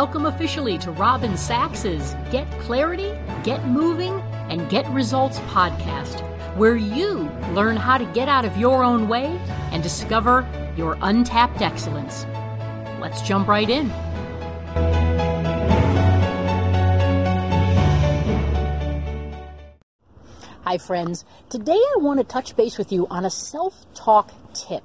welcome officially to Robin Sachs's Get Clarity, Get Moving, and Get Results podcast, where you learn how to get out of your own way and discover your untapped excellence. Let's jump right in. Hi, friends. Today I want to touch base with you on a self talk tip.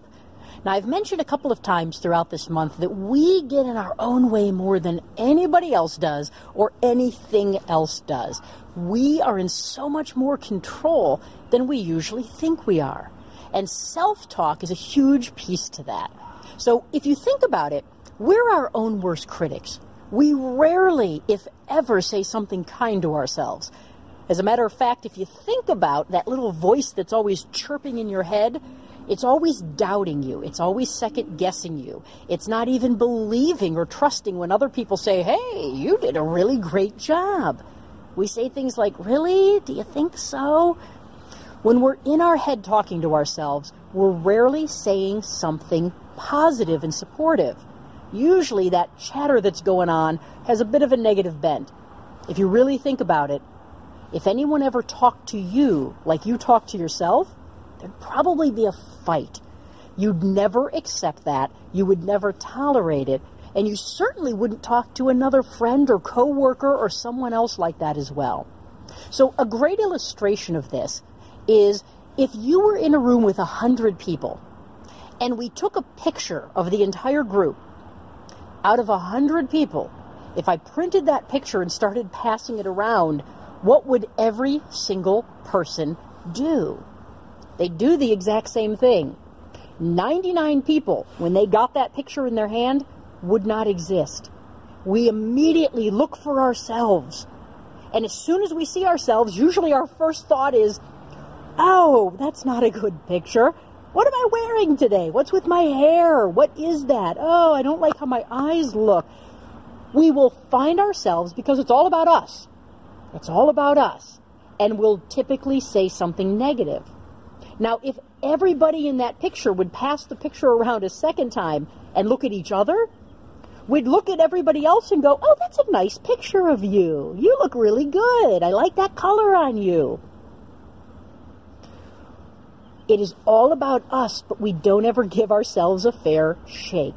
Now, I've mentioned a couple of times throughout this month that we get in our own way more than anybody else does or anything else does. We are in so much more control than we usually think we are. And self talk is a huge piece to that. So, if you think about it, we're our own worst critics. We rarely, if ever, say something kind to ourselves. As a matter of fact, if you think about that little voice that's always chirping in your head, it's always doubting you. It's always second guessing you. It's not even believing or trusting when other people say, hey, you did a really great job. We say things like, really? Do you think so? When we're in our head talking to ourselves, we're rarely saying something positive and supportive. Usually, that chatter that's going on has a bit of a negative bent. If you really think about it, if anyone ever talked to you like you talk to yourself, there'd probably be a fight. You'd never accept that. You would never tolerate it. And you certainly wouldn't talk to another friend or coworker or someone else like that as well. So a great illustration of this is if you were in a room with a hundred people and we took a picture of the entire group out of a hundred people, if I printed that picture and started passing it around, what would every single person do? They do the exact same thing. 99 people, when they got that picture in their hand, would not exist. We immediately look for ourselves. And as soon as we see ourselves, usually our first thought is, oh, that's not a good picture. What am I wearing today? What's with my hair? What is that? Oh, I don't like how my eyes look. We will find ourselves because it's all about us. It's all about us. And we'll typically say something negative. Now, if everybody in that picture would pass the picture around a second time and look at each other, we'd look at everybody else and go, oh, that's a nice picture of you. You look really good. I like that color on you. It is all about us, but we don't ever give ourselves a fair shake.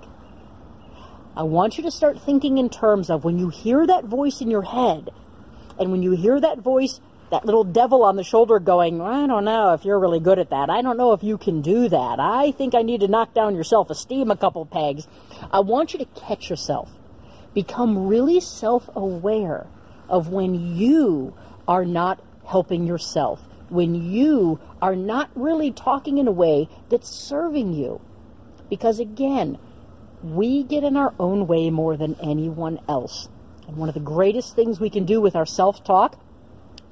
I want you to start thinking in terms of when you hear that voice in your head, and when you hear that voice that little devil on the shoulder going, I don't know if you're really good at that. I don't know if you can do that. I think I need to knock down your self esteem a couple pegs. I want you to catch yourself. Become really self aware of when you are not helping yourself, when you are not really talking in a way that's serving you. Because again, we get in our own way more than anyone else. And one of the greatest things we can do with our self talk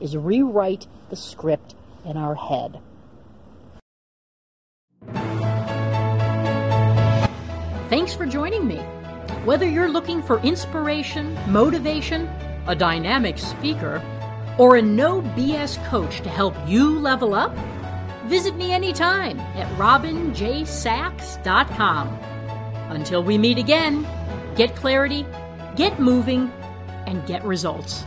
is rewrite the script in our head. Thanks for joining me. Whether you're looking for inspiration, motivation, a dynamic speaker, or a no BS coach to help you level up, visit me anytime at robinjsachs.com. Until we meet again, get clarity, get moving, and get results.